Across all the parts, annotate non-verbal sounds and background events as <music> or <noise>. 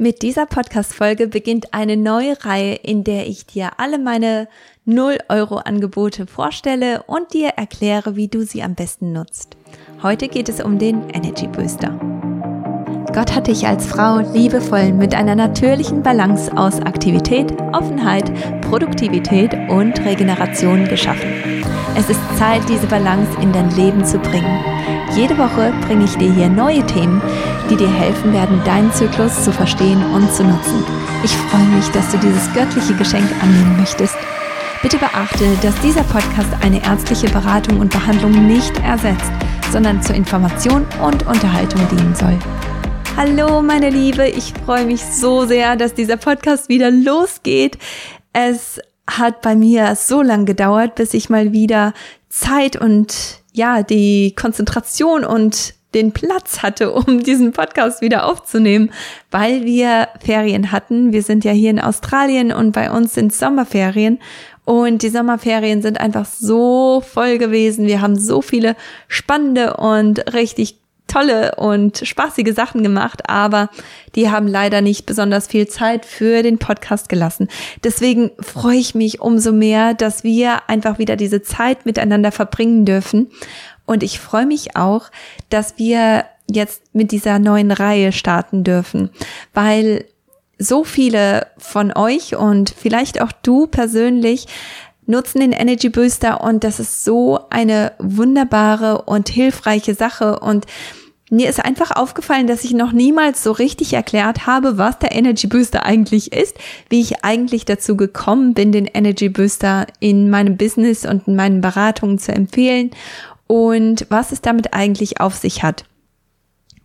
Mit dieser Podcast-Folge beginnt eine neue Reihe, in der ich dir alle meine 0-Euro-Angebote vorstelle und dir erkläre, wie du sie am besten nutzt. Heute geht es um den Energy Booster. Gott hat dich als Frau liebevoll mit einer natürlichen Balance aus Aktivität, Offenheit, Produktivität und Regeneration geschaffen. Es ist Zeit, diese Balance in dein Leben zu bringen. Jede Woche bringe ich dir hier neue Themen, die dir helfen werden, deinen Zyklus zu verstehen und zu nutzen. Ich freue mich, dass du dieses göttliche Geschenk annehmen möchtest. Bitte beachte, dass dieser Podcast eine ärztliche Beratung und Behandlung nicht ersetzt, sondern zur Information und Unterhaltung dienen soll. Hallo meine Liebe, ich freue mich so sehr, dass dieser Podcast wieder losgeht. Es hat bei mir so lange gedauert, bis ich mal wieder Zeit und ja, die Konzentration und den Platz hatte, <laughs> um diesen Podcast wieder aufzunehmen, weil wir Ferien hatten. Wir sind ja hier in Australien und bei uns sind Sommerferien und die Sommerferien sind einfach so voll gewesen. Wir haben so viele spannende und richtig tolle und spaßige Sachen gemacht, aber die haben leider nicht besonders viel Zeit für den Podcast gelassen. Deswegen freue ich mich umso mehr, dass wir einfach wieder diese Zeit miteinander verbringen dürfen. Und ich freue mich auch, dass wir jetzt mit dieser neuen Reihe starten dürfen, weil so viele von euch und vielleicht auch du persönlich nutzen den Energy Booster und das ist so eine wunderbare und hilfreiche Sache und mir ist einfach aufgefallen, dass ich noch niemals so richtig erklärt habe, was der Energy Booster eigentlich ist, wie ich eigentlich dazu gekommen bin, den Energy Booster in meinem Business und in meinen Beratungen zu empfehlen und was es damit eigentlich auf sich hat.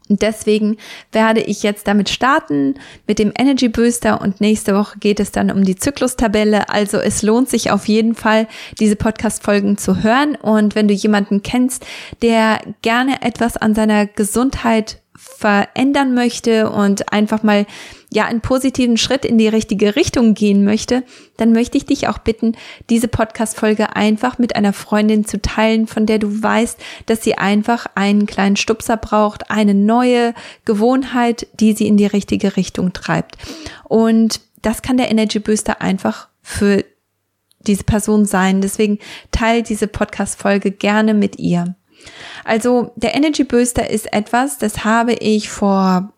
Und deswegen werde ich jetzt damit starten mit dem Energy Booster und nächste Woche geht es dann um die Zyklustabelle. Also es lohnt sich auf jeden Fall, diese Podcast-Folgen zu hören. Und wenn du jemanden kennst, der gerne etwas an seiner Gesundheit verändern möchte und einfach mal ja einen positiven Schritt in die richtige Richtung gehen möchte, dann möchte ich dich auch bitten, diese Podcast-Folge einfach mit einer Freundin zu teilen, von der du weißt, dass sie einfach einen kleinen Stupser braucht, eine neue Gewohnheit, die sie in die richtige Richtung treibt. Und das kann der Energy Booster einfach für diese Person sein. Deswegen teile diese Podcast-Folge gerne mit ihr. Also der Energy Booster ist etwas, das habe ich vor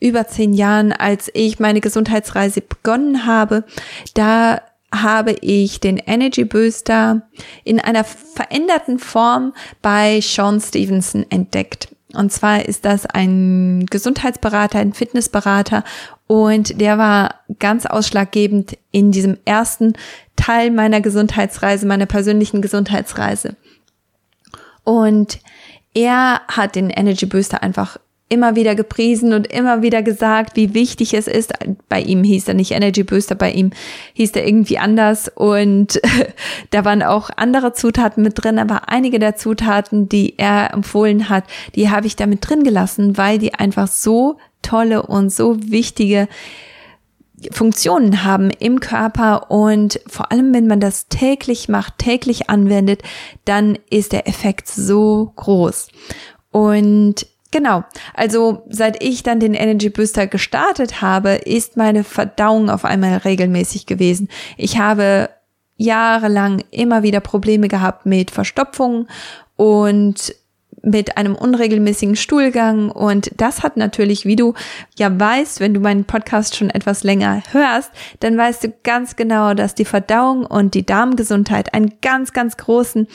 über zehn Jahren, als ich meine Gesundheitsreise begonnen habe, da habe ich den Energy Booster in einer veränderten Form bei Sean Stevenson entdeckt. Und zwar ist das ein Gesundheitsberater, ein Fitnessberater und der war ganz ausschlaggebend in diesem ersten Teil meiner Gesundheitsreise, meiner persönlichen Gesundheitsreise. Und er hat den Energy Booster einfach immer wieder gepriesen und immer wieder gesagt, wie wichtig es ist. Bei ihm hieß er nicht Energy Booster, bei ihm hieß er irgendwie anders und <laughs> da waren auch andere Zutaten mit drin, aber einige der Zutaten, die er empfohlen hat, die habe ich damit drin gelassen, weil die einfach so tolle und so wichtige Funktionen haben im Körper und vor allem, wenn man das täglich macht, täglich anwendet, dann ist der Effekt so groß. Und Genau. Also seit ich dann den Energy Booster gestartet habe, ist meine Verdauung auf einmal regelmäßig gewesen. Ich habe jahrelang immer wieder Probleme gehabt mit Verstopfung und mit einem unregelmäßigen Stuhlgang und das hat natürlich, wie du ja weißt, wenn du meinen Podcast schon etwas länger hörst, dann weißt du ganz genau, dass die Verdauung und die Darmgesundheit einen ganz, ganz großen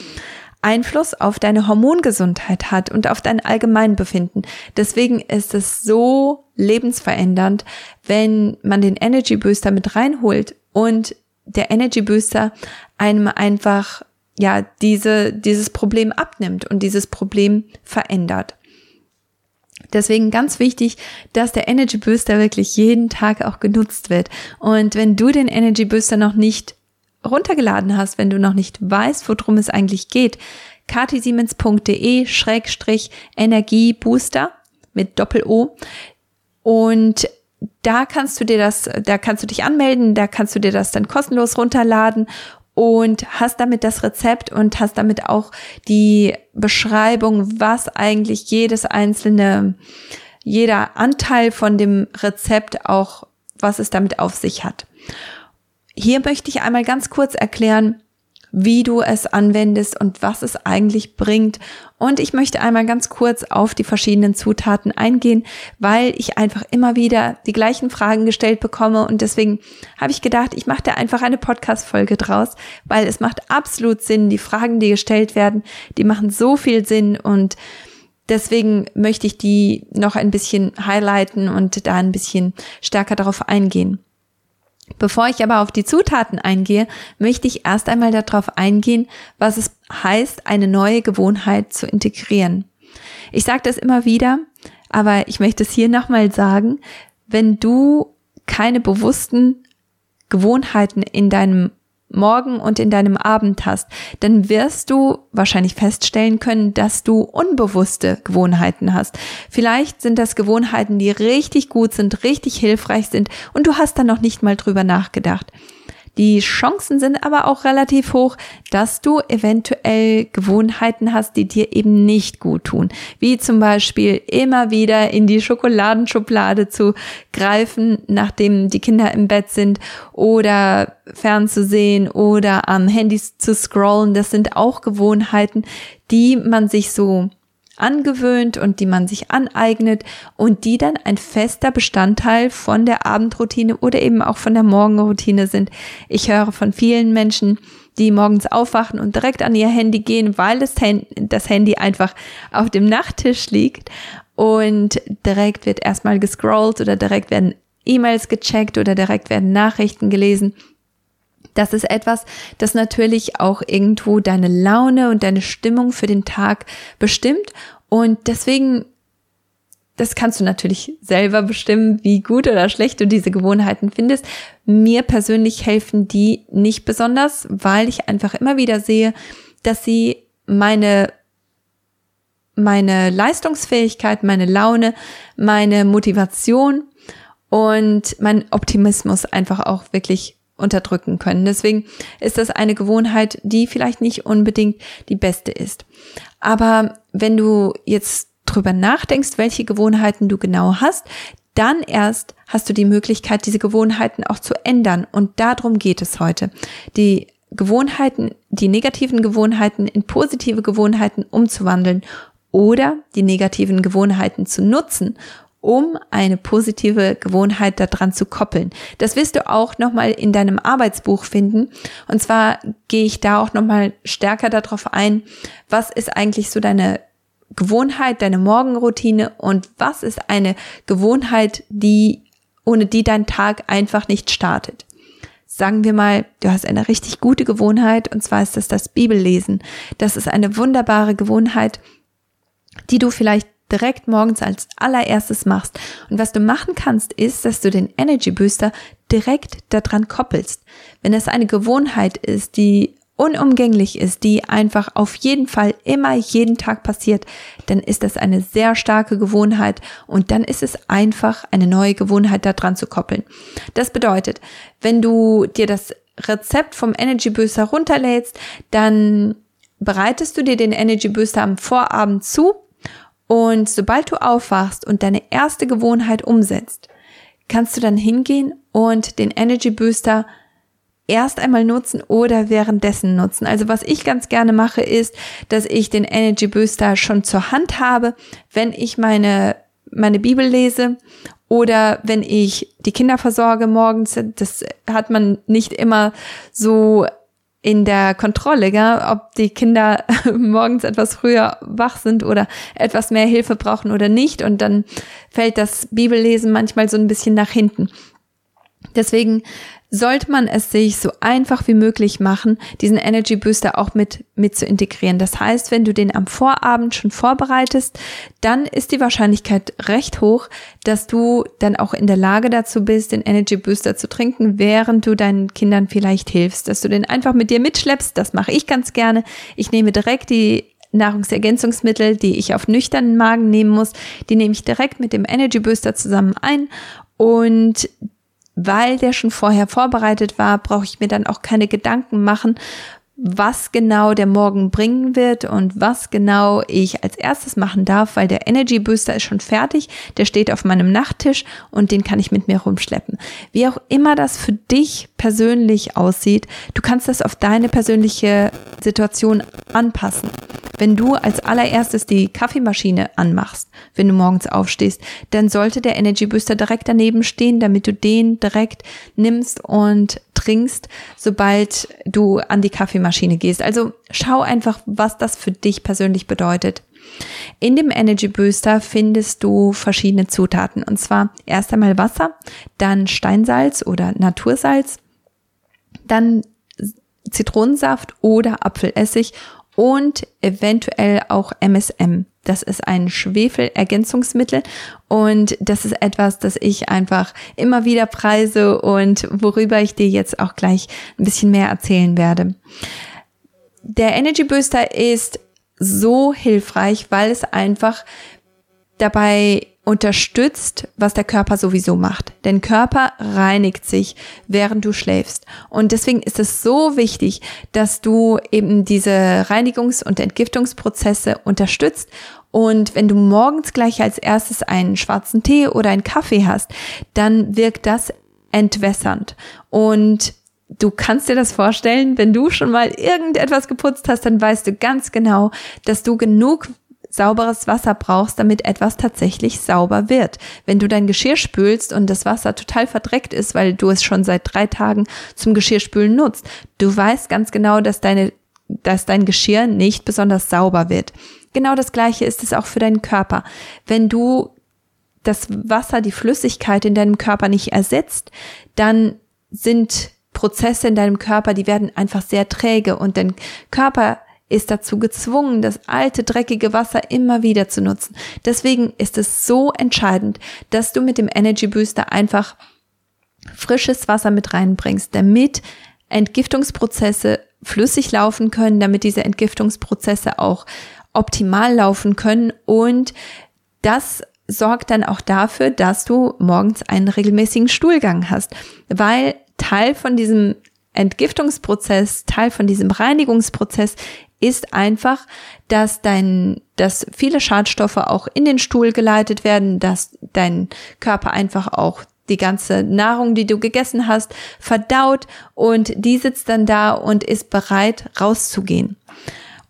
Einfluss auf deine Hormongesundheit hat und auf dein Allgemeinbefinden. Deswegen ist es so lebensverändernd, wenn man den Energy Booster mit reinholt und der Energy Booster einem einfach ja, diese, dieses Problem abnimmt und dieses Problem verändert. Deswegen ganz wichtig, dass der Energy Booster wirklich jeden Tag auch genutzt wird. Und wenn du den Energy Booster noch nicht runtergeladen hast, wenn du noch nicht weißt, worum es eigentlich geht, katisiemens.de Schrägstrich Energiebooster mit Doppel-O. Und da kannst du dir das, da kannst du dich anmelden, da kannst du dir das dann kostenlos runterladen und hast damit das Rezept und hast damit auch die Beschreibung, was eigentlich jedes einzelne jeder Anteil von dem Rezept auch, was es damit auf sich hat. Hier möchte ich einmal ganz kurz erklären, wie du es anwendest und was es eigentlich bringt. Und ich möchte einmal ganz kurz auf die verschiedenen Zutaten eingehen, weil ich einfach immer wieder die gleichen Fragen gestellt bekomme und deswegen habe ich gedacht, ich mache da einfach eine Podcast-Folge draus, weil es macht absolut Sinn. Die Fragen, die gestellt werden, die machen so viel Sinn und Deswegen möchte ich die noch ein bisschen highlighten und da ein bisschen stärker darauf eingehen. Bevor ich aber auf die Zutaten eingehe, möchte ich erst einmal darauf eingehen, was es heißt, eine neue Gewohnheit zu integrieren. Ich sage das immer wieder, aber ich möchte es hier nochmal sagen, wenn du keine bewussten Gewohnheiten in deinem Morgen und in deinem Abend hast, dann wirst du wahrscheinlich feststellen können, dass du unbewusste Gewohnheiten hast. Vielleicht sind das Gewohnheiten, die richtig gut sind, richtig hilfreich sind und du hast da noch nicht mal drüber nachgedacht. Die Chancen sind aber auch relativ hoch, dass du eventuell Gewohnheiten hast, die dir eben nicht gut tun. Wie zum Beispiel immer wieder in die Schokoladenschublade zu greifen, nachdem die Kinder im Bett sind oder fernzusehen oder am Handy zu scrollen. Das sind auch Gewohnheiten, die man sich so angewöhnt und die man sich aneignet und die dann ein fester Bestandteil von der Abendroutine oder eben auch von der Morgenroutine sind. Ich höre von vielen Menschen, die morgens aufwachen und direkt an ihr Handy gehen, weil das, Handy einfach auf dem Nachttisch liegt und direkt wird erstmal gescrollt oder direkt werden E-Mails gecheckt oder direkt werden Nachrichten gelesen. Das ist etwas, das natürlich auch irgendwo deine Laune und deine Stimmung für den Tag bestimmt. Und deswegen, das kannst du natürlich selber bestimmen, wie gut oder schlecht du diese Gewohnheiten findest. Mir persönlich helfen die nicht besonders, weil ich einfach immer wieder sehe, dass sie meine meine Leistungsfähigkeit, meine Laune, meine Motivation und mein Optimismus einfach auch wirklich unterdrücken können. Deswegen ist das eine Gewohnheit, die vielleicht nicht unbedingt die beste ist. Aber wenn du jetzt drüber nachdenkst, welche Gewohnheiten du genau hast, dann erst hast du die Möglichkeit, diese Gewohnheiten auch zu ändern. Und darum geht es heute. Die Gewohnheiten, die negativen Gewohnheiten in positive Gewohnheiten umzuwandeln oder die negativen Gewohnheiten zu nutzen, um eine positive Gewohnheit daran zu koppeln. Das wirst du auch nochmal in deinem Arbeitsbuch finden. Und zwar gehe ich da auch nochmal stärker darauf ein, was ist eigentlich so deine Gewohnheit, deine Morgenroutine und was ist eine Gewohnheit, die, ohne die dein Tag einfach nicht startet. Sagen wir mal, du hast eine richtig gute Gewohnheit und zwar ist das das Bibellesen. Das ist eine wunderbare Gewohnheit, die du vielleicht direkt morgens als allererstes machst. Und was du machen kannst, ist, dass du den Energy Booster direkt daran koppelst. Wenn es eine Gewohnheit ist, die unumgänglich ist, die einfach auf jeden Fall immer jeden Tag passiert, dann ist das eine sehr starke Gewohnheit und dann ist es einfach eine neue Gewohnheit daran zu koppeln. Das bedeutet, wenn du dir das Rezept vom Energy Booster runterlädst, dann bereitest du dir den Energy Booster am Vorabend zu und sobald du aufwachst und deine erste Gewohnheit umsetzt, kannst du dann hingehen und den Energy Booster erst einmal nutzen oder währenddessen nutzen. Also was ich ganz gerne mache, ist, dass ich den Energy Booster schon zur Hand habe, wenn ich meine, meine Bibel lese oder wenn ich die Kinder versorge morgens. Das hat man nicht immer so in der Kontrolle, gell? ob die Kinder <laughs> morgens etwas früher wach sind oder etwas mehr Hilfe brauchen oder nicht. Und dann fällt das Bibellesen manchmal so ein bisschen nach hinten. Deswegen sollte man es sich so einfach wie möglich machen, diesen Energy Booster auch mit, mit zu integrieren. Das heißt, wenn du den am Vorabend schon vorbereitest, dann ist die Wahrscheinlichkeit recht hoch, dass du dann auch in der Lage dazu bist, den Energy Booster zu trinken, während du deinen Kindern vielleicht hilfst, dass du den einfach mit dir mitschleppst. Das mache ich ganz gerne. Ich nehme direkt die Nahrungsergänzungsmittel, die ich auf nüchternen Magen nehmen muss, die nehme ich direkt mit dem Energy Booster zusammen ein und weil der schon vorher vorbereitet war, brauche ich mir dann auch keine Gedanken machen, was genau der Morgen bringen wird und was genau ich als erstes machen darf, weil der Energy Booster ist schon fertig, der steht auf meinem Nachttisch und den kann ich mit mir rumschleppen. Wie auch immer das für dich persönlich aussieht, du kannst das auf deine persönliche Situation anpassen. Wenn du als allererstes die Kaffeemaschine anmachst, wenn du morgens aufstehst, dann sollte der Energy Booster direkt daneben stehen, damit du den direkt nimmst und trinkst, sobald du an die Kaffeemaschine gehst. Also schau einfach, was das für dich persönlich bedeutet. In dem Energy Booster findest du verschiedene Zutaten und zwar erst einmal Wasser, dann Steinsalz oder Natursalz, dann Zitronensaft oder Apfelessig und eventuell auch MSM. Das ist ein Schwefelergänzungsmittel und das ist etwas, das ich einfach immer wieder preise und worüber ich dir jetzt auch gleich ein bisschen mehr erzählen werde. Der Energy Booster ist so hilfreich, weil es einfach dabei unterstützt, was der Körper sowieso macht. Denn Körper reinigt sich, während du schläfst. Und deswegen ist es so wichtig, dass du eben diese Reinigungs- und Entgiftungsprozesse unterstützt. Und wenn du morgens gleich als erstes einen schwarzen Tee oder einen Kaffee hast, dann wirkt das entwässernd. Und du kannst dir das vorstellen, wenn du schon mal irgendetwas geputzt hast, dann weißt du ganz genau, dass du genug sauberes Wasser brauchst, damit etwas tatsächlich sauber wird. Wenn du dein Geschirr spülst und das Wasser total verdreckt ist, weil du es schon seit drei Tagen zum Geschirrspülen nutzt, du weißt ganz genau, dass deine, dass dein Geschirr nicht besonders sauber wird. Genau das gleiche ist es auch für deinen Körper. Wenn du das Wasser, die Flüssigkeit in deinem Körper nicht ersetzt, dann sind Prozesse in deinem Körper, die werden einfach sehr träge und dein Körper ist dazu gezwungen, das alte, dreckige Wasser immer wieder zu nutzen. Deswegen ist es so entscheidend, dass du mit dem Energy Booster einfach frisches Wasser mit reinbringst, damit Entgiftungsprozesse flüssig laufen können, damit diese Entgiftungsprozesse auch optimal laufen können und das sorgt dann auch dafür, dass du morgens einen regelmäßigen Stuhlgang hast, weil Teil von diesem Entgiftungsprozess, Teil von diesem Reinigungsprozess ist einfach, dass dein, dass viele Schadstoffe auch in den Stuhl geleitet werden, dass dein Körper einfach auch die ganze Nahrung, die du gegessen hast, verdaut und die sitzt dann da und ist bereit rauszugehen.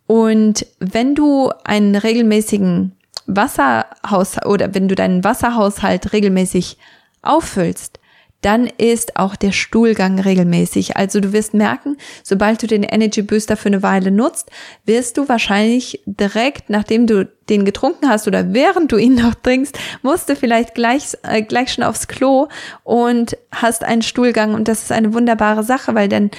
Und wenn du einen regelmäßigen Wasserhaushalt oder wenn du deinen Wasserhaushalt regelmäßig auffüllst, dann ist auch der Stuhlgang regelmäßig. Also du wirst merken, sobald du den Energy Booster für eine Weile nutzt, wirst du wahrscheinlich direkt, nachdem du den getrunken hast oder während du ihn noch trinkst, musst du vielleicht gleich, äh, gleich schon aufs Klo und hast einen Stuhlgang. Und das ist eine wunderbare Sache, weil dann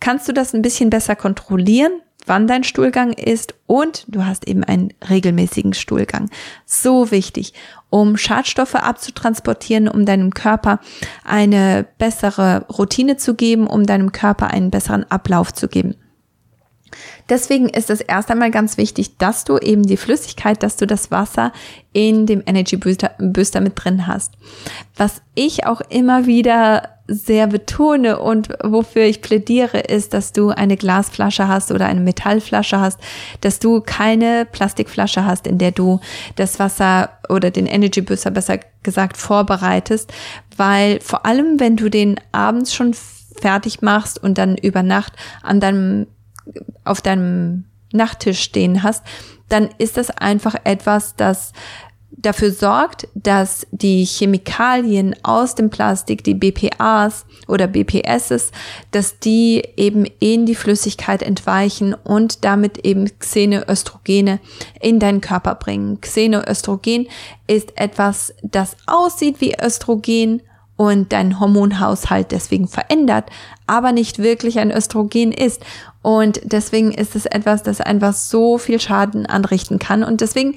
kannst du das ein bisschen besser kontrollieren wann dein Stuhlgang ist und du hast eben einen regelmäßigen Stuhlgang. So wichtig, um Schadstoffe abzutransportieren, um deinem Körper eine bessere Routine zu geben, um deinem Körper einen besseren Ablauf zu geben. Deswegen ist es erst einmal ganz wichtig, dass du eben die Flüssigkeit, dass du das Wasser in dem Energy Booster, Booster mit drin hast. Was ich auch immer wieder sehr betone und wofür ich plädiere, ist, dass du eine Glasflasche hast oder eine Metallflasche hast, dass du keine Plastikflasche hast, in der du das Wasser oder den Energy Booster besser gesagt vorbereitest, weil vor allem, wenn du den abends schon fertig machst und dann über Nacht an deinem auf deinem Nachttisch stehen hast, dann ist das einfach etwas, das dafür sorgt, dass die Chemikalien aus dem Plastik, die BPAs oder BPSs, dass die eben in die Flüssigkeit entweichen und damit eben Xenoöstrogene in deinen Körper bringen. Xenoöstrogen ist etwas, das aussieht wie Östrogen und dein Hormonhaushalt deswegen verändert, aber nicht wirklich ein Östrogen ist. Und deswegen ist es etwas, das einfach so viel Schaden anrichten kann. Und deswegen,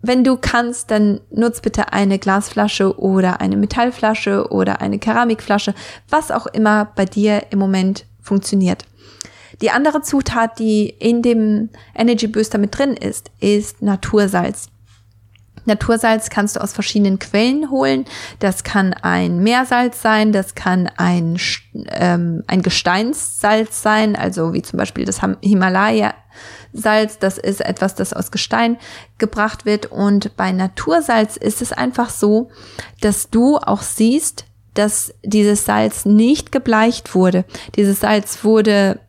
wenn du kannst, dann nutz bitte eine Glasflasche oder eine Metallflasche oder eine Keramikflasche, was auch immer bei dir im Moment funktioniert. Die andere Zutat, die in dem Energy Booster mit drin ist, ist Natursalz. Natursalz kannst du aus verschiedenen Quellen holen. Das kann ein Meersalz sein, das kann ein, ähm, ein Gesteinssalz sein, also wie zum Beispiel das Himalaya-Salz. Das ist etwas, das aus Gestein gebracht wird. Und bei Natursalz ist es einfach so, dass du auch siehst, dass dieses Salz nicht gebleicht wurde. Dieses Salz wurde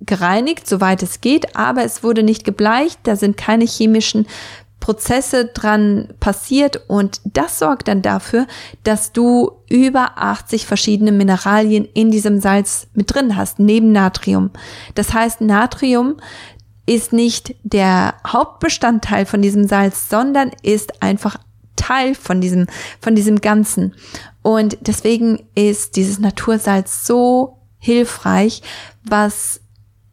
gereinigt, soweit es geht, aber es wurde nicht gebleicht. Da sind keine chemischen Prozesse dran passiert und das sorgt dann dafür, dass du über 80 verschiedene Mineralien in diesem Salz mit drin hast, neben Natrium. Das heißt, Natrium ist nicht der Hauptbestandteil von diesem Salz, sondern ist einfach Teil von diesem, von diesem Ganzen. Und deswegen ist dieses Natursalz so hilfreich, was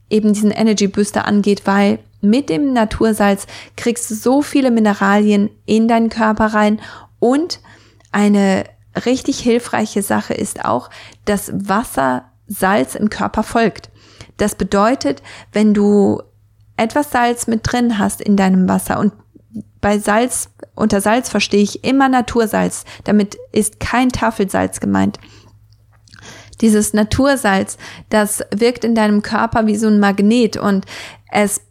eben diesen Energy Booster angeht, weil mit dem Natursalz kriegst du so viele Mineralien in deinen Körper rein und eine richtig hilfreiche Sache ist auch, dass Wasser Salz im Körper folgt. Das bedeutet, wenn du etwas Salz mit drin hast in deinem Wasser und bei Salz, unter Salz verstehe ich immer Natursalz. Damit ist kein Tafelsalz gemeint. Dieses Natursalz, das wirkt in deinem Körper wie so ein Magnet und es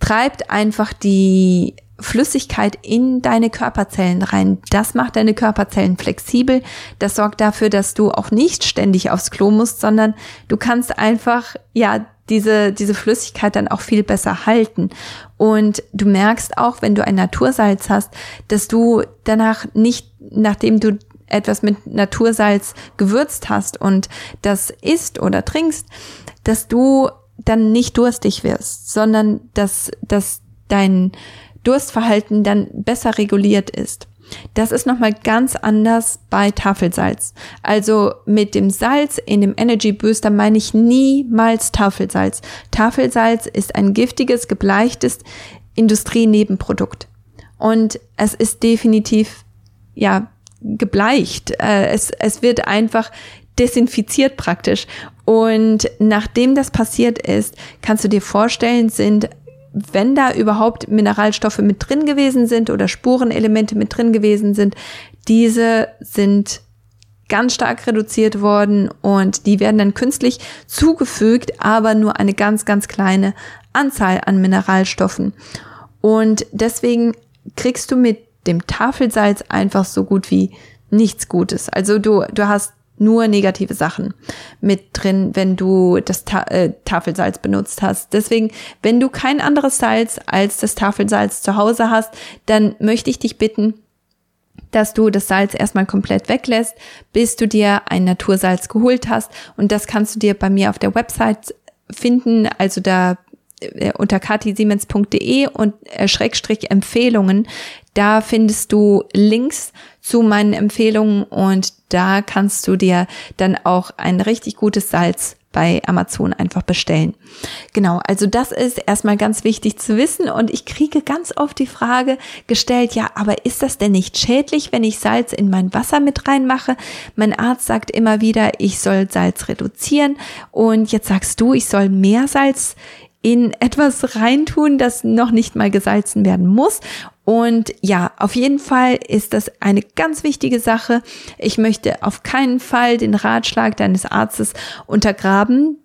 treibt einfach die Flüssigkeit in deine Körperzellen rein. Das macht deine Körperzellen flexibel. Das sorgt dafür, dass du auch nicht ständig aufs Klo musst, sondern du kannst einfach, ja, diese, diese Flüssigkeit dann auch viel besser halten. Und du merkst auch, wenn du ein Natursalz hast, dass du danach nicht, nachdem du etwas mit Natursalz gewürzt hast und das isst oder trinkst, dass du dann nicht durstig wirst, sondern dass, dass dein Durstverhalten dann besser reguliert ist. Das ist nochmal ganz anders bei Tafelsalz. Also mit dem Salz in dem Energy Booster meine ich niemals Tafelsalz. Tafelsalz ist ein giftiges, gebleichtes Industrienebenprodukt. Und es ist definitiv, ja, gebleicht. Äh, es, es wird einfach desinfiziert praktisch. Und nachdem das passiert ist, kannst du dir vorstellen, sind wenn da überhaupt Mineralstoffe mit drin gewesen sind oder Spurenelemente mit drin gewesen sind, diese sind ganz stark reduziert worden und die werden dann künstlich zugefügt, aber nur eine ganz, ganz kleine Anzahl an Mineralstoffen. Und deswegen kriegst du mit dem Tafelsalz einfach so gut wie nichts Gutes. Also du, du hast nur negative Sachen mit drin, wenn du das Ta äh, Tafelsalz benutzt hast. Deswegen, wenn du kein anderes Salz als das Tafelsalz zu Hause hast, dann möchte ich dich bitten, dass du das Salz erstmal komplett weglässt, bis du dir ein Natursalz geholt hast. Und das kannst du dir bei mir auf der Website finden. Also da äh, unter katisiemens.de und äh, Schrägstrich Empfehlungen. Da findest du Links zu meinen Empfehlungen und da kannst du dir dann auch ein richtig gutes Salz bei Amazon einfach bestellen. Genau, also das ist erstmal ganz wichtig zu wissen und ich kriege ganz oft die Frage gestellt, ja, aber ist das denn nicht schädlich, wenn ich Salz in mein Wasser mit reinmache? Mein Arzt sagt immer wieder, ich soll Salz reduzieren und jetzt sagst du, ich soll mehr Salz in etwas reintun, das noch nicht mal gesalzen werden muss. Und ja, auf jeden Fall ist das eine ganz wichtige Sache. Ich möchte auf keinen Fall den Ratschlag deines Arztes untergraben.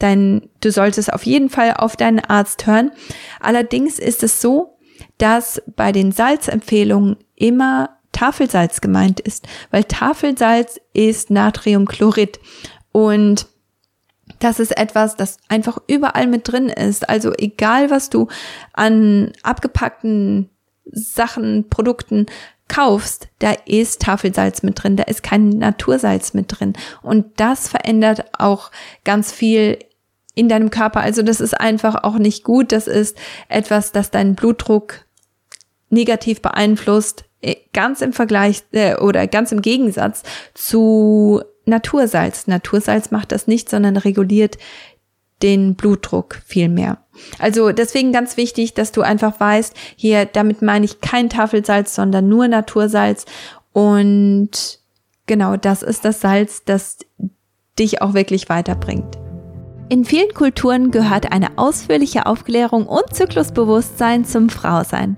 Dein, du solltest auf jeden Fall auf deinen Arzt hören. Allerdings ist es so, dass bei den Salzempfehlungen immer Tafelsalz gemeint ist, weil Tafelsalz ist Natriumchlorid und das ist etwas, das einfach überall mit drin ist. Also egal, was du an abgepackten Sachen, Produkten kaufst, da ist Tafelsalz mit drin, da ist kein Natursalz mit drin. Und das verändert auch ganz viel in deinem Körper. Also das ist einfach auch nicht gut. Das ist etwas, das deinen Blutdruck negativ beeinflusst, äh, ganz im Vergleich äh, oder ganz im Gegensatz zu Natursalz. Natursalz macht das nicht, sondern reguliert den Blutdruck viel mehr. Also deswegen ganz wichtig, dass du einfach weißt, hier, damit meine ich kein Tafelsalz, sondern nur Natursalz. Und genau, das ist das Salz, das dich auch wirklich weiterbringt. In vielen Kulturen gehört eine ausführliche Aufklärung und Zyklusbewusstsein zum Frausein.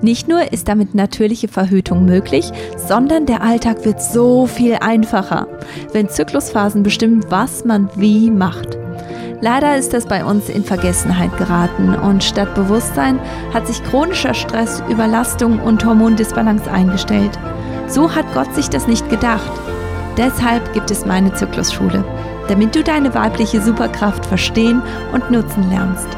Nicht nur ist damit natürliche Verhütung möglich, sondern der Alltag wird so viel einfacher, wenn Zyklusphasen bestimmen, was man wie macht. Leider ist das bei uns in Vergessenheit geraten und statt Bewusstsein hat sich chronischer Stress, Überlastung und Hormondisbalance eingestellt. So hat Gott sich das nicht gedacht. Deshalb gibt es meine Zyklusschule damit du deine weibliche Superkraft verstehen und nutzen lernst.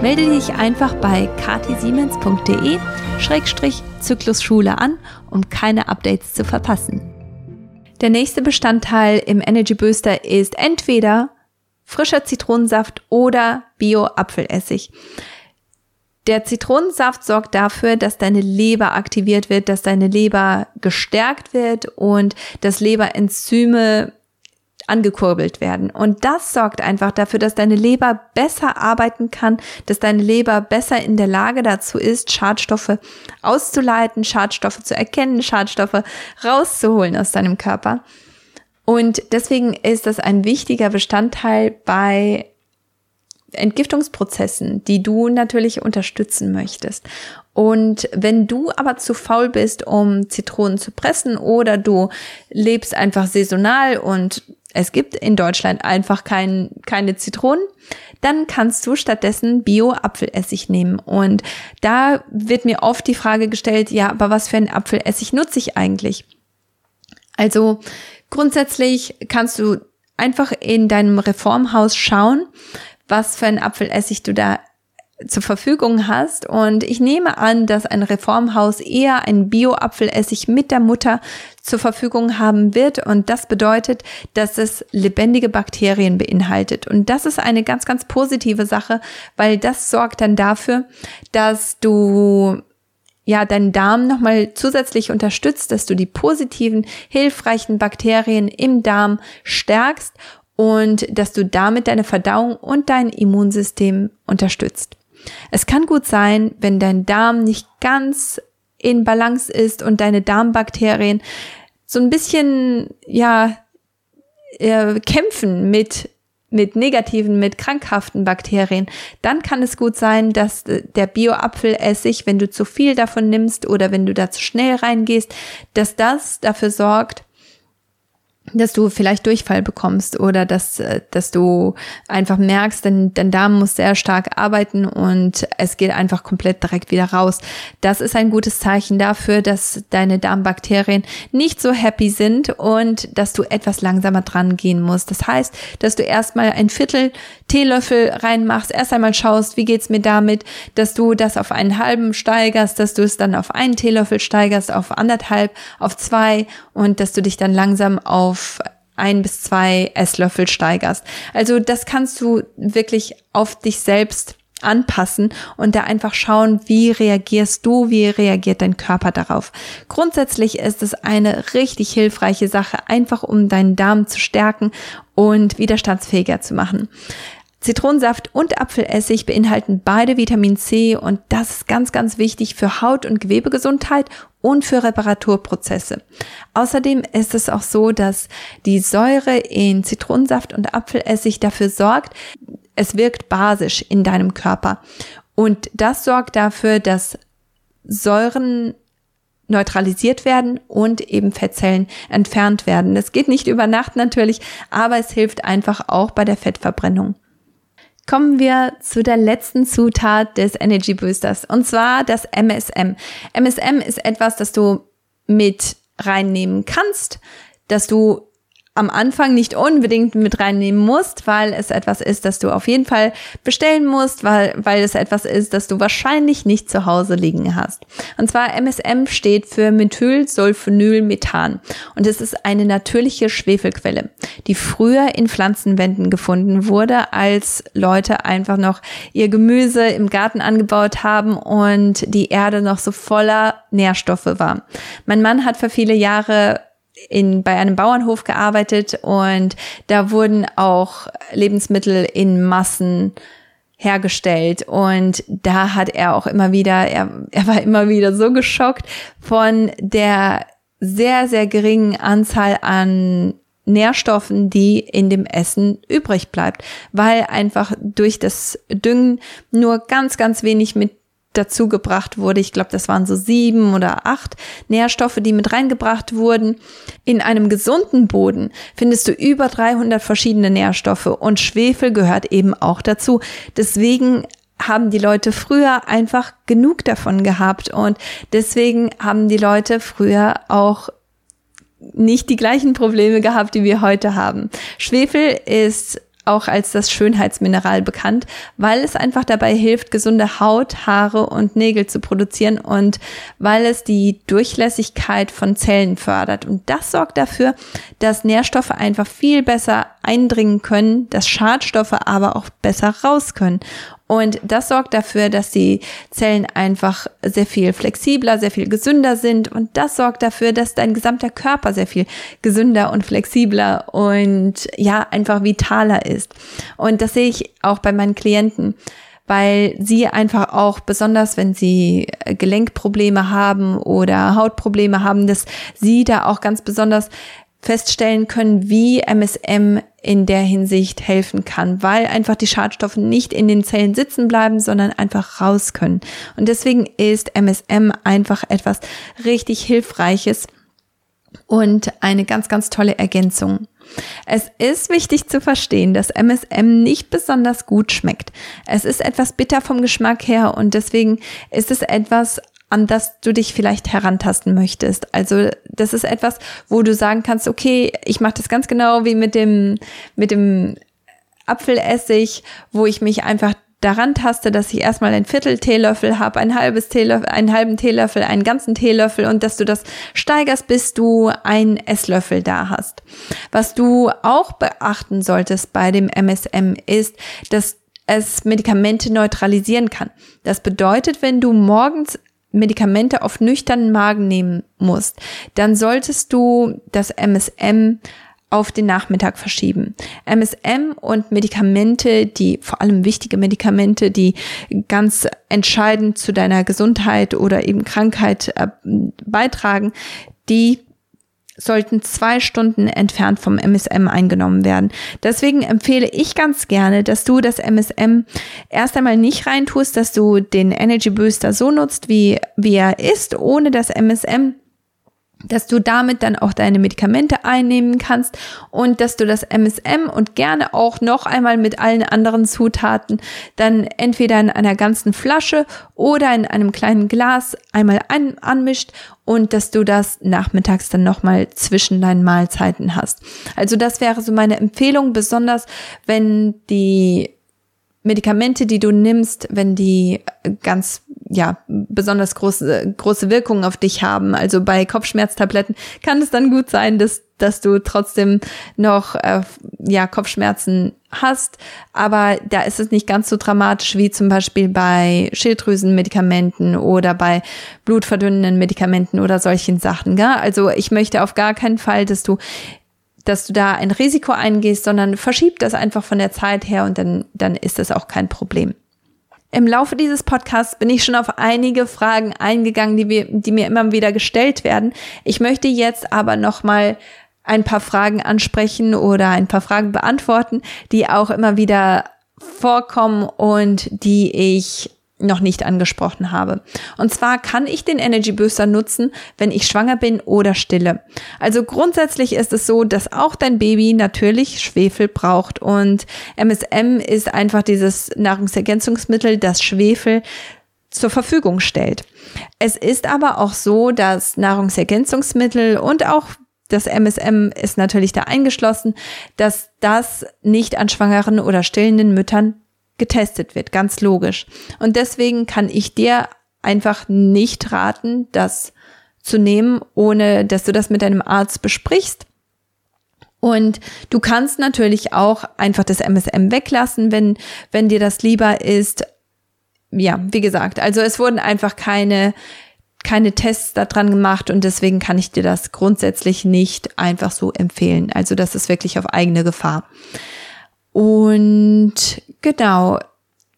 Melde dich einfach bei katisiemens.de-zyklusschule an, um keine Updates zu verpassen. Der nächste Bestandteil im Energy Booster ist entweder frischer Zitronensaft oder Bio-Apfelessig. Der Zitronensaft sorgt dafür, dass deine Leber aktiviert wird, dass deine Leber gestärkt wird und dass Leberenzyme angekurbelt werden. Und das sorgt einfach dafür, dass deine Leber besser arbeiten kann, dass deine Leber besser in der Lage dazu ist, Schadstoffe auszuleiten, Schadstoffe zu erkennen, Schadstoffe rauszuholen aus deinem Körper. Und deswegen ist das ein wichtiger Bestandteil bei Entgiftungsprozessen, die du natürlich unterstützen möchtest. Und wenn du aber zu faul bist, um Zitronen zu pressen oder du lebst einfach saisonal und es gibt in Deutschland einfach kein, keine Zitronen, dann kannst du stattdessen Bio-Apfelessig nehmen. Und da wird mir oft die Frage gestellt, ja, aber was für ein Apfelessig nutze ich eigentlich? Also grundsätzlich kannst du einfach in deinem Reformhaus schauen, was für ein Apfelessig du da zur Verfügung hast. Und ich nehme an, dass ein Reformhaus eher ein Bio-Apfelessig mit der Mutter zur Verfügung haben wird. Und das bedeutet, dass es lebendige Bakterien beinhaltet. Und das ist eine ganz, ganz positive Sache, weil das sorgt dann dafür, dass du ja, deinen Darm nochmal zusätzlich unterstützt, dass du die positiven, hilfreichen Bakterien im Darm stärkst und dass du damit deine Verdauung und dein Immunsystem unterstützt. Es kann gut sein, wenn dein Darm nicht ganz in Balance ist und deine Darmbakterien so ein bisschen, ja, äh, kämpfen mit mit negativen, mit krankhaften Bakterien, dann kann es gut sein, dass der Bio-Apfelessig, wenn du zu viel davon nimmst oder wenn du da zu schnell reingehst, dass das dafür sorgt, dass du vielleicht Durchfall bekommst oder dass, dass du einfach merkst, dein, dein Darm muss sehr stark arbeiten und es geht einfach komplett direkt wieder raus. Das ist ein gutes Zeichen dafür, dass deine Darmbakterien nicht so happy sind und dass du etwas langsamer dran gehen musst. Das heißt, dass du erstmal ein Viertel Teelöffel reinmachst, erst einmal schaust, wie geht's mir damit, dass du das auf einen halben steigerst, dass du es dann auf einen Teelöffel steigerst, auf anderthalb, auf zwei und dass du dich dann langsam auf auf ein bis zwei Esslöffel steigerst. Also das kannst du wirklich auf dich selbst anpassen und da einfach schauen, wie reagierst du, wie reagiert dein Körper darauf. Grundsätzlich ist es eine richtig hilfreiche Sache, einfach um deinen Darm zu stärken und widerstandsfähiger zu machen. Zitronensaft und Apfelessig beinhalten beide Vitamin C und das ist ganz, ganz wichtig für Haut- und Gewebegesundheit und für Reparaturprozesse. Außerdem ist es auch so, dass die Säure in Zitronensaft und Apfelessig dafür sorgt, es wirkt basisch in deinem Körper. Und das sorgt dafür, dass Säuren neutralisiert werden und eben Fettzellen entfernt werden. Das geht nicht über Nacht natürlich, aber es hilft einfach auch bei der Fettverbrennung kommen wir zu der letzten Zutat des Energy Boosters und zwar das MSM. MSM ist etwas, das du mit reinnehmen kannst, dass du am Anfang nicht unbedingt mit reinnehmen musst, weil es etwas ist, das du auf jeden Fall bestellen musst, weil, weil es etwas ist, das du wahrscheinlich nicht zu Hause liegen hast. Und zwar MSM steht für Methylsulfonylmethan und es ist eine natürliche Schwefelquelle, die früher in Pflanzenwänden gefunden wurde, als Leute einfach noch ihr Gemüse im Garten angebaut haben und die Erde noch so voller Nährstoffe war. Mein Mann hat für viele Jahre in, bei einem Bauernhof gearbeitet und da wurden auch Lebensmittel in Massen hergestellt. Und da hat er auch immer wieder, er, er war immer wieder so geschockt von der sehr, sehr geringen Anzahl an Nährstoffen, die in dem Essen übrig bleibt, weil einfach durch das Düngen nur ganz, ganz wenig mit dazu gebracht wurde. Ich glaube, das waren so sieben oder acht Nährstoffe, die mit reingebracht wurden. In einem gesunden Boden findest du über 300 verschiedene Nährstoffe und Schwefel gehört eben auch dazu. Deswegen haben die Leute früher einfach genug davon gehabt und deswegen haben die Leute früher auch nicht die gleichen Probleme gehabt, die wir heute haben. Schwefel ist auch als das Schönheitsmineral bekannt, weil es einfach dabei hilft, gesunde Haut, Haare und Nägel zu produzieren und weil es die Durchlässigkeit von Zellen fördert. Und das sorgt dafür, dass Nährstoffe einfach viel besser eindringen können, dass Schadstoffe aber auch besser raus können. Und das sorgt dafür, dass die Zellen einfach sehr viel flexibler, sehr viel gesünder sind. Und das sorgt dafür, dass dein gesamter Körper sehr viel gesünder und flexibler und ja, einfach vitaler ist. Und das sehe ich auch bei meinen Klienten weil sie einfach auch besonders, wenn sie Gelenkprobleme haben oder Hautprobleme haben, dass sie da auch ganz besonders feststellen können, wie MSM in der Hinsicht helfen kann, weil einfach die Schadstoffe nicht in den Zellen sitzen bleiben, sondern einfach raus können. Und deswegen ist MSM einfach etwas richtig Hilfreiches und eine ganz, ganz tolle Ergänzung. Es ist wichtig zu verstehen, dass MSM nicht besonders gut schmeckt. Es ist etwas bitter vom Geschmack her und deswegen ist es etwas, an das du dich vielleicht herantasten möchtest. Also das ist etwas, wo du sagen kannst, okay, ich mache das ganz genau wie mit dem mit dem Apfelessig, wo ich mich einfach daran taste, dass ich erstmal ein Viertel Teelöffel habe, ein halbes Teelöffel, einen halben Teelöffel, einen ganzen Teelöffel und dass du das steigerst, bis du einen Esslöffel da hast. Was du auch beachten solltest bei dem MSM ist, dass es Medikamente neutralisieren kann. Das bedeutet, wenn du morgens Medikamente auf nüchternen Magen nehmen musst, dann solltest du das MSM auf den Nachmittag verschieben. MSM und Medikamente, die vor allem wichtige Medikamente, die ganz entscheidend zu deiner Gesundheit oder eben Krankheit äh, beitragen, die sollten zwei Stunden entfernt vom MSM eingenommen werden. Deswegen empfehle ich ganz gerne, dass du das MSM erst einmal nicht reintust, dass du den Energy Booster so nutzt, wie, wie er ist, ohne das MSM dass du damit dann auch deine Medikamente einnehmen kannst und dass du das MSM und gerne auch noch einmal mit allen anderen Zutaten dann entweder in einer ganzen Flasche oder in einem kleinen Glas einmal an, anmischt und dass du das nachmittags dann nochmal zwischen deinen Mahlzeiten hast. Also das wäre so meine Empfehlung, besonders wenn die Medikamente, die du nimmst, wenn die ganz, ja, besonders große, große Wirkungen auf dich haben. Also bei Kopfschmerztabletten kann es dann gut sein, dass, dass du trotzdem noch, äh, ja, Kopfschmerzen hast. Aber da ist es nicht ganz so dramatisch wie zum Beispiel bei Schilddrüsenmedikamenten oder bei blutverdünnenden Medikamenten oder solchen Sachen. Gell? Also ich möchte auf gar keinen Fall, dass du dass du da ein Risiko eingehst, sondern verschieb das einfach von der Zeit her und dann, dann ist das auch kein Problem. Im Laufe dieses Podcasts bin ich schon auf einige Fragen eingegangen, die, wir, die mir immer wieder gestellt werden. Ich möchte jetzt aber nochmal ein paar Fragen ansprechen oder ein paar Fragen beantworten, die auch immer wieder vorkommen und die ich noch nicht angesprochen habe. Und zwar kann ich den Energy Booster nutzen, wenn ich schwanger bin oder stille. Also grundsätzlich ist es so, dass auch dein Baby natürlich Schwefel braucht und MSM ist einfach dieses Nahrungsergänzungsmittel, das Schwefel zur Verfügung stellt. Es ist aber auch so, dass Nahrungsergänzungsmittel und auch das MSM ist natürlich da eingeschlossen, dass das nicht an schwangeren oder stillenden Müttern getestet wird, ganz logisch. Und deswegen kann ich dir einfach nicht raten, das zu nehmen, ohne dass du das mit deinem Arzt besprichst. Und du kannst natürlich auch einfach das MSM weglassen, wenn, wenn dir das lieber ist. Ja, wie gesagt, also es wurden einfach keine, keine Tests daran gemacht und deswegen kann ich dir das grundsätzlich nicht einfach so empfehlen. Also das ist wirklich auf eigene Gefahr. Und genau,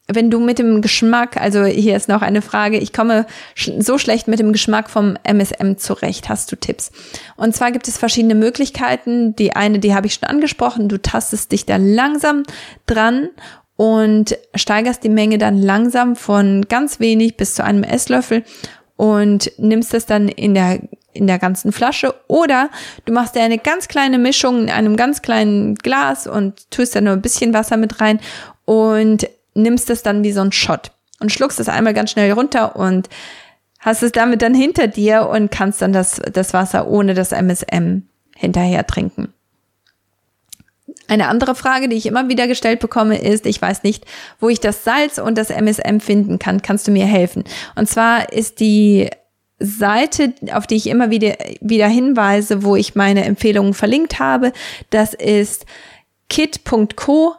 wenn du mit dem Geschmack, also hier ist noch eine Frage, ich komme so schlecht mit dem Geschmack vom MSM zurecht, hast du Tipps? Und zwar gibt es verschiedene Möglichkeiten. Die eine, die habe ich schon angesprochen, du tastest dich da langsam dran und steigerst die Menge dann langsam von ganz wenig bis zu einem Esslöffel und nimmst es dann in der in der ganzen Flasche oder du machst dir eine ganz kleine Mischung in einem ganz kleinen Glas und tust da nur ein bisschen Wasser mit rein und nimmst es dann wie so ein Shot und schluckst es einmal ganz schnell runter und hast es damit dann hinter dir und kannst dann das, das Wasser ohne das MSM hinterher trinken. Eine andere Frage, die ich immer wieder gestellt bekomme, ist, ich weiß nicht, wo ich das Salz und das MSM finden kann. Kannst du mir helfen? Und zwar ist die Seite, auf die ich immer wieder, wieder hinweise, wo ich meine Empfehlungen verlinkt habe, das ist kit.co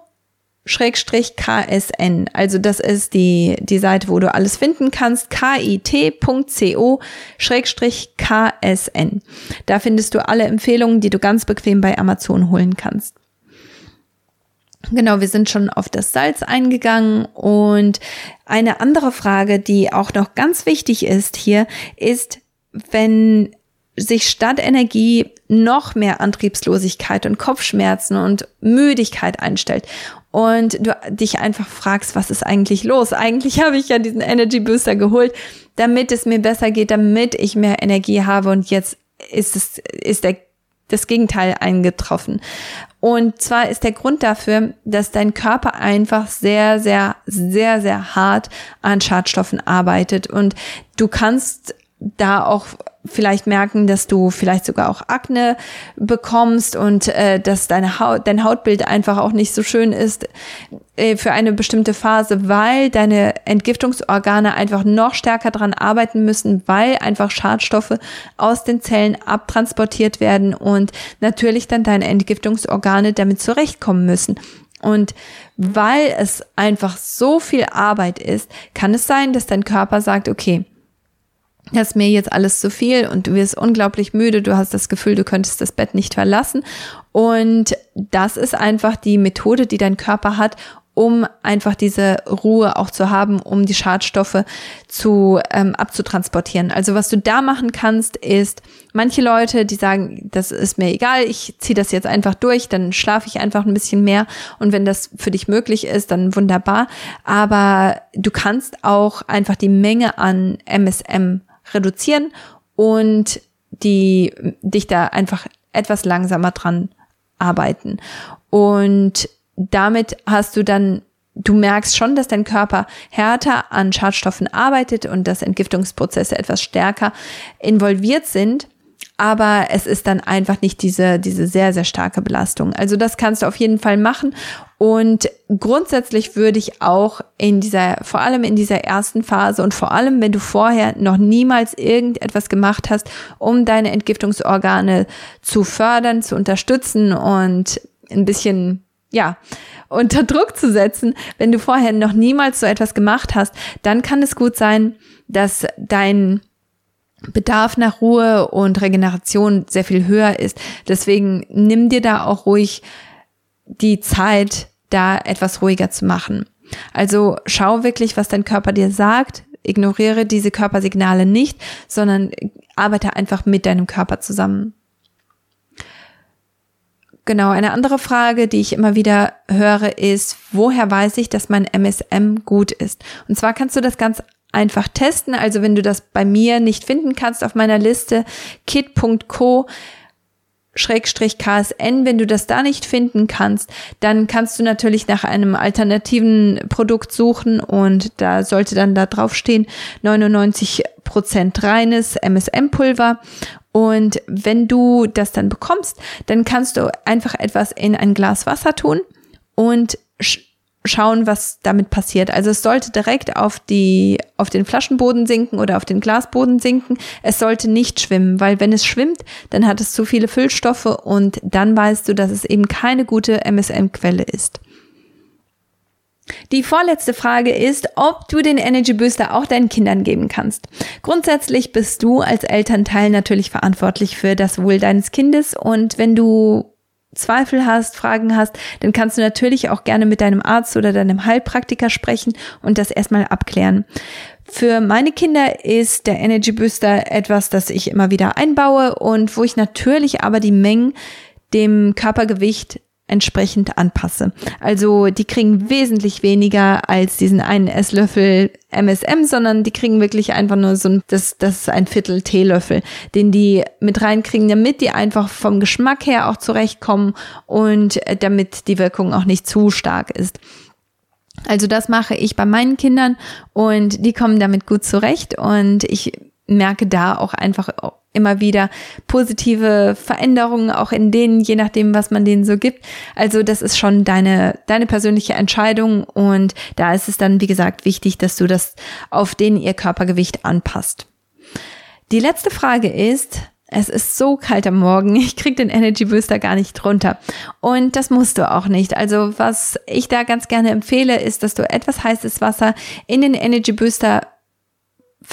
Schrägstrich KSN. Also das ist die, die Seite, wo du alles finden kannst. kit.co Schrägstrich KSN. Da findest du alle Empfehlungen, die du ganz bequem bei Amazon holen kannst. Genau, wir sind schon auf das Salz eingegangen und eine andere Frage, die auch noch ganz wichtig ist hier, ist, wenn sich statt Energie noch mehr Antriebslosigkeit und Kopfschmerzen und Müdigkeit einstellt und du dich einfach fragst, was ist eigentlich los? Eigentlich habe ich ja diesen Energy Booster geholt, damit es mir besser geht, damit ich mehr Energie habe und jetzt ist es ist der das Gegenteil eingetroffen. Und zwar ist der Grund dafür, dass dein Körper einfach sehr, sehr, sehr, sehr hart an Schadstoffen arbeitet. Und du kannst da auch vielleicht merken, dass du vielleicht sogar auch Akne bekommst und äh, dass deine Haut, dein Hautbild einfach auch nicht so schön ist äh, für eine bestimmte Phase, weil deine Entgiftungsorgane einfach noch stärker dran arbeiten müssen, weil einfach Schadstoffe aus den Zellen abtransportiert werden und natürlich dann deine Entgiftungsorgane damit zurechtkommen müssen. Und weil es einfach so viel Arbeit ist, kann es sein, dass dein Körper sagt, okay, das ist mir jetzt alles zu viel und du wirst unglaublich müde, du hast das Gefühl, du könntest das Bett nicht verlassen. Und das ist einfach die Methode, die dein Körper hat, um einfach diese Ruhe auch zu haben, um die Schadstoffe zu ähm, abzutransportieren. Also was du da machen kannst, ist manche Leute, die sagen, das ist mir egal, ich ziehe das jetzt einfach durch, dann schlafe ich einfach ein bisschen mehr und wenn das für dich möglich ist, dann wunderbar. Aber du kannst auch einfach die Menge an MSM reduzieren und die dich da einfach etwas langsamer dran arbeiten. Und damit hast du dann, du merkst schon, dass dein Körper härter an Schadstoffen arbeitet und dass Entgiftungsprozesse etwas stärker involviert sind aber es ist dann einfach nicht diese, diese sehr, sehr starke Belastung. Also das kannst du auf jeden Fall machen. Und grundsätzlich würde ich auch in dieser, vor allem in dieser ersten Phase und vor allem, wenn du vorher noch niemals irgendetwas gemacht hast, um deine Entgiftungsorgane zu fördern, zu unterstützen und ein bisschen, ja, unter Druck zu setzen, wenn du vorher noch niemals so etwas gemacht hast, dann kann es gut sein, dass dein Bedarf nach Ruhe und Regeneration sehr viel höher ist. Deswegen nimm dir da auch ruhig die Zeit, da etwas ruhiger zu machen. Also schau wirklich, was dein Körper dir sagt. Ignoriere diese Körpersignale nicht, sondern arbeite einfach mit deinem Körper zusammen. Genau, eine andere Frage, die ich immer wieder höre, ist, woher weiß ich, dass mein MSM gut ist? Und zwar kannst du das ganz einfach testen. Also wenn du das bei mir nicht finden kannst auf meiner Liste, kit.co Schrägstrich KSN, wenn du das da nicht finden kannst, dann kannst du natürlich nach einem alternativen Produkt suchen und da sollte dann da draufstehen 99% reines MSM-Pulver und wenn du das dann bekommst, dann kannst du einfach etwas in ein Glas Wasser tun und schauen, was damit passiert. Also es sollte direkt auf die, auf den Flaschenboden sinken oder auf den Glasboden sinken. Es sollte nicht schwimmen, weil wenn es schwimmt, dann hat es zu viele Füllstoffe und dann weißt du, dass es eben keine gute MSM-Quelle ist. Die vorletzte Frage ist, ob du den Energy Booster auch deinen Kindern geben kannst. Grundsätzlich bist du als Elternteil natürlich verantwortlich für das Wohl deines Kindes und wenn du Zweifel hast, Fragen hast, dann kannst du natürlich auch gerne mit deinem Arzt oder deinem Heilpraktiker sprechen und das erstmal abklären. Für meine Kinder ist der Energy Booster etwas, das ich immer wieder einbaue und wo ich natürlich aber die Mengen dem Körpergewicht entsprechend anpasse. Also die kriegen wesentlich weniger als diesen einen Esslöffel MSM, sondern die kriegen wirklich einfach nur so ein, das, das ist ein Viertel Teelöffel, den die mit reinkriegen, damit die einfach vom Geschmack her auch zurechtkommen und damit die Wirkung auch nicht zu stark ist. Also das mache ich bei meinen Kindern und die kommen damit gut zurecht und ich merke da auch einfach immer wieder positive Veränderungen auch in denen, je nachdem, was man denen so gibt. Also das ist schon deine, deine persönliche Entscheidung und da ist es dann, wie gesagt, wichtig, dass du das auf den ihr Körpergewicht anpasst. Die letzte Frage ist, es ist so kalt am Morgen, <laughs> ich krieg den Energy Booster gar nicht runter. Und das musst du auch nicht. Also was ich da ganz gerne empfehle, ist, dass du etwas heißes Wasser in den Energy Booster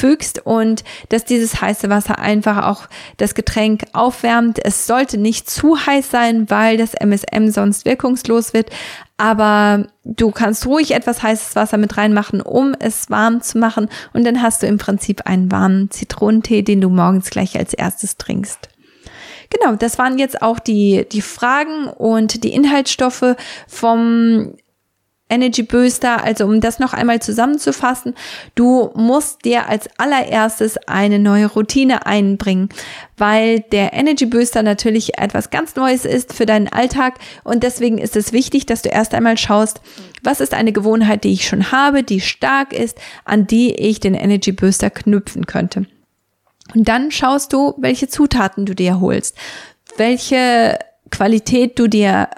fügst und dass dieses heiße Wasser einfach auch das Getränk aufwärmt. Es sollte nicht zu heiß sein, weil das MSM sonst wirkungslos wird. Aber du kannst ruhig etwas heißes Wasser mit reinmachen, um es warm zu machen. Und dann hast du im Prinzip einen warmen Zitronentee, den du morgens gleich als erstes trinkst. Genau, das waren jetzt auch die, die Fragen und die Inhaltsstoffe vom Energy Booster, also um das noch einmal zusammenzufassen, du musst dir als allererstes eine neue Routine einbringen, weil der Energy Booster natürlich etwas ganz Neues ist für deinen Alltag und deswegen ist es wichtig, dass du erst einmal schaust, was ist eine Gewohnheit, die ich schon habe, die stark ist, an die ich den Energy Booster knüpfen könnte. Und dann schaust du, welche Zutaten du dir holst, welche Qualität du dir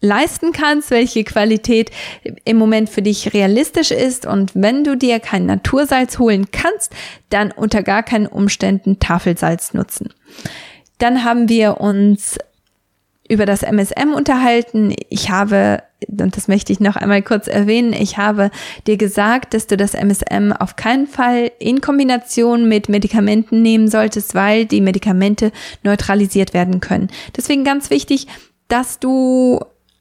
leisten kannst, welche Qualität im Moment für dich realistisch ist. Und wenn du dir kein Natursalz holen kannst, dann unter gar keinen Umständen Tafelsalz nutzen. Dann haben wir uns über das MSM unterhalten. Ich habe, und das möchte ich noch einmal kurz erwähnen, ich habe dir gesagt, dass du das MSM auf keinen Fall in Kombination mit Medikamenten nehmen solltest, weil die Medikamente neutralisiert werden können. Deswegen ganz wichtig, dass du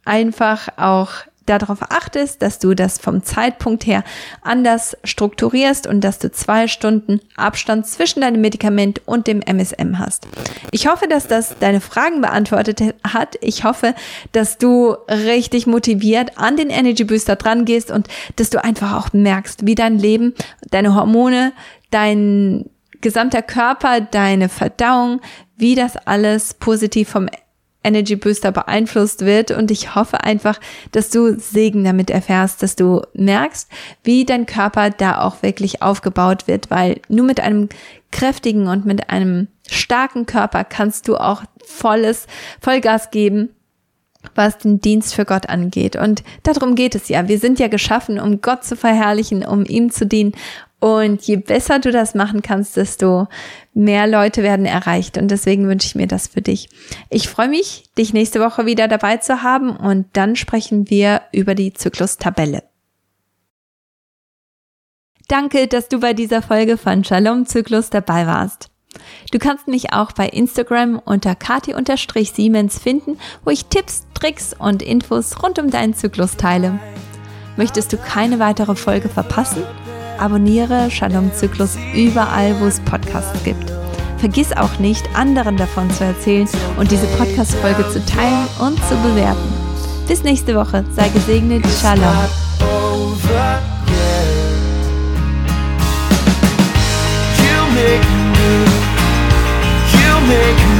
einfach auch darauf achtest, dass du das vom Zeitpunkt her anders strukturierst und dass du zwei Stunden Abstand zwischen deinem Medikament und dem MSM hast. Ich hoffe, dass das deine Fragen beantwortet hat. Ich hoffe, dass du richtig motiviert an den Energy Booster dran gehst und dass du einfach auch merkst, wie dein Leben, deine Hormone, dein gesamter Körper, deine Verdauung, wie das alles positiv vom Energy Booster beeinflusst wird. Und ich hoffe einfach, dass du Segen damit erfährst, dass du merkst, wie dein Körper da auch wirklich aufgebaut wird, weil nur mit einem kräftigen und mit einem starken Körper kannst du auch volles, Vollgas geben was den Dienst für Gott angeht. Und darum geht es ja. Wir sind ja geschaffen, um Gott zu verherrlichen, um ihm zu dienen. Und je besser du das machen kannst, desto mehr Leute werden erreicht. Und deswegen wünsche ich mir das für dich. Ich freue mich, dich nächste Woche wieder dabei zu haben und dann sprechen wir über die Zyklustabelle. Danke, dass du bei dieser Folge von Shalom Zyklus dabei warst. Du kannst mich auch bei Instagram unter kati-siemens finden, wo ich Tipps, Tricks und Infos rund um deinen Zyklus teile. Möchtest du keine weitere Folge verpassen? Abonniere Shalom Zyklus überall, wo es Podcasts gibt. Vergiss auch nicht, anderen davon zu erzählen und diese Podcast-Folge zu teilen und zu bewerten. Bis nächste Woche. Sei gesegnet. Shalom. make